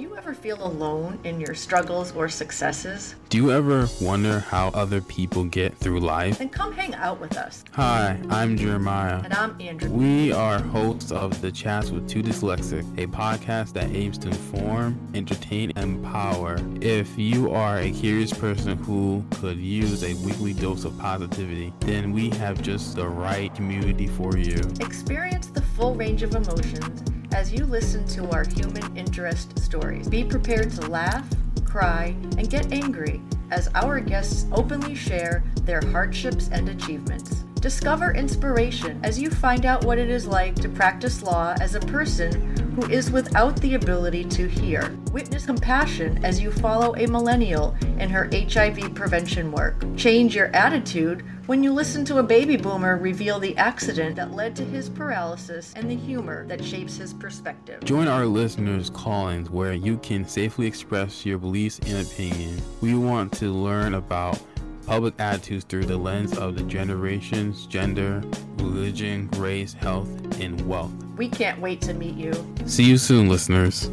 Do you ever feel alone in your struggles or successes? Do you ever wonder how other people get through life? Then come hang out with us. Hi, I'm Jeremiah. And I'm Andrea. We are hosts of The Chats with Two Dyslexic, a podcast that aims to inform, entertain, and empower. If you are a curious person who could use a weekly dose of positivity, then we have just the right community for you. Experience the full range of emotions as you listen to our human interest stories. Be prepared to laugh, cry, and get angry as our guests openly share their hardships and achievements. Discover inspiration as you find out what it is like to practice law as a person who is without the ability to hear. Witness compassion as you follow a millennial in her HIV prevention work. Change your attitude when you listen to a baby boomer reveal the accident that led to his paralysis and the humor that shapes his perspective. Join our listeners' callings where you can safely express your beliefs and opinions. We want to learn about public attitudes through the lens of the generations, gender, religion, race, health, and wealth. We can't wait to meet you. See you soon, listeners.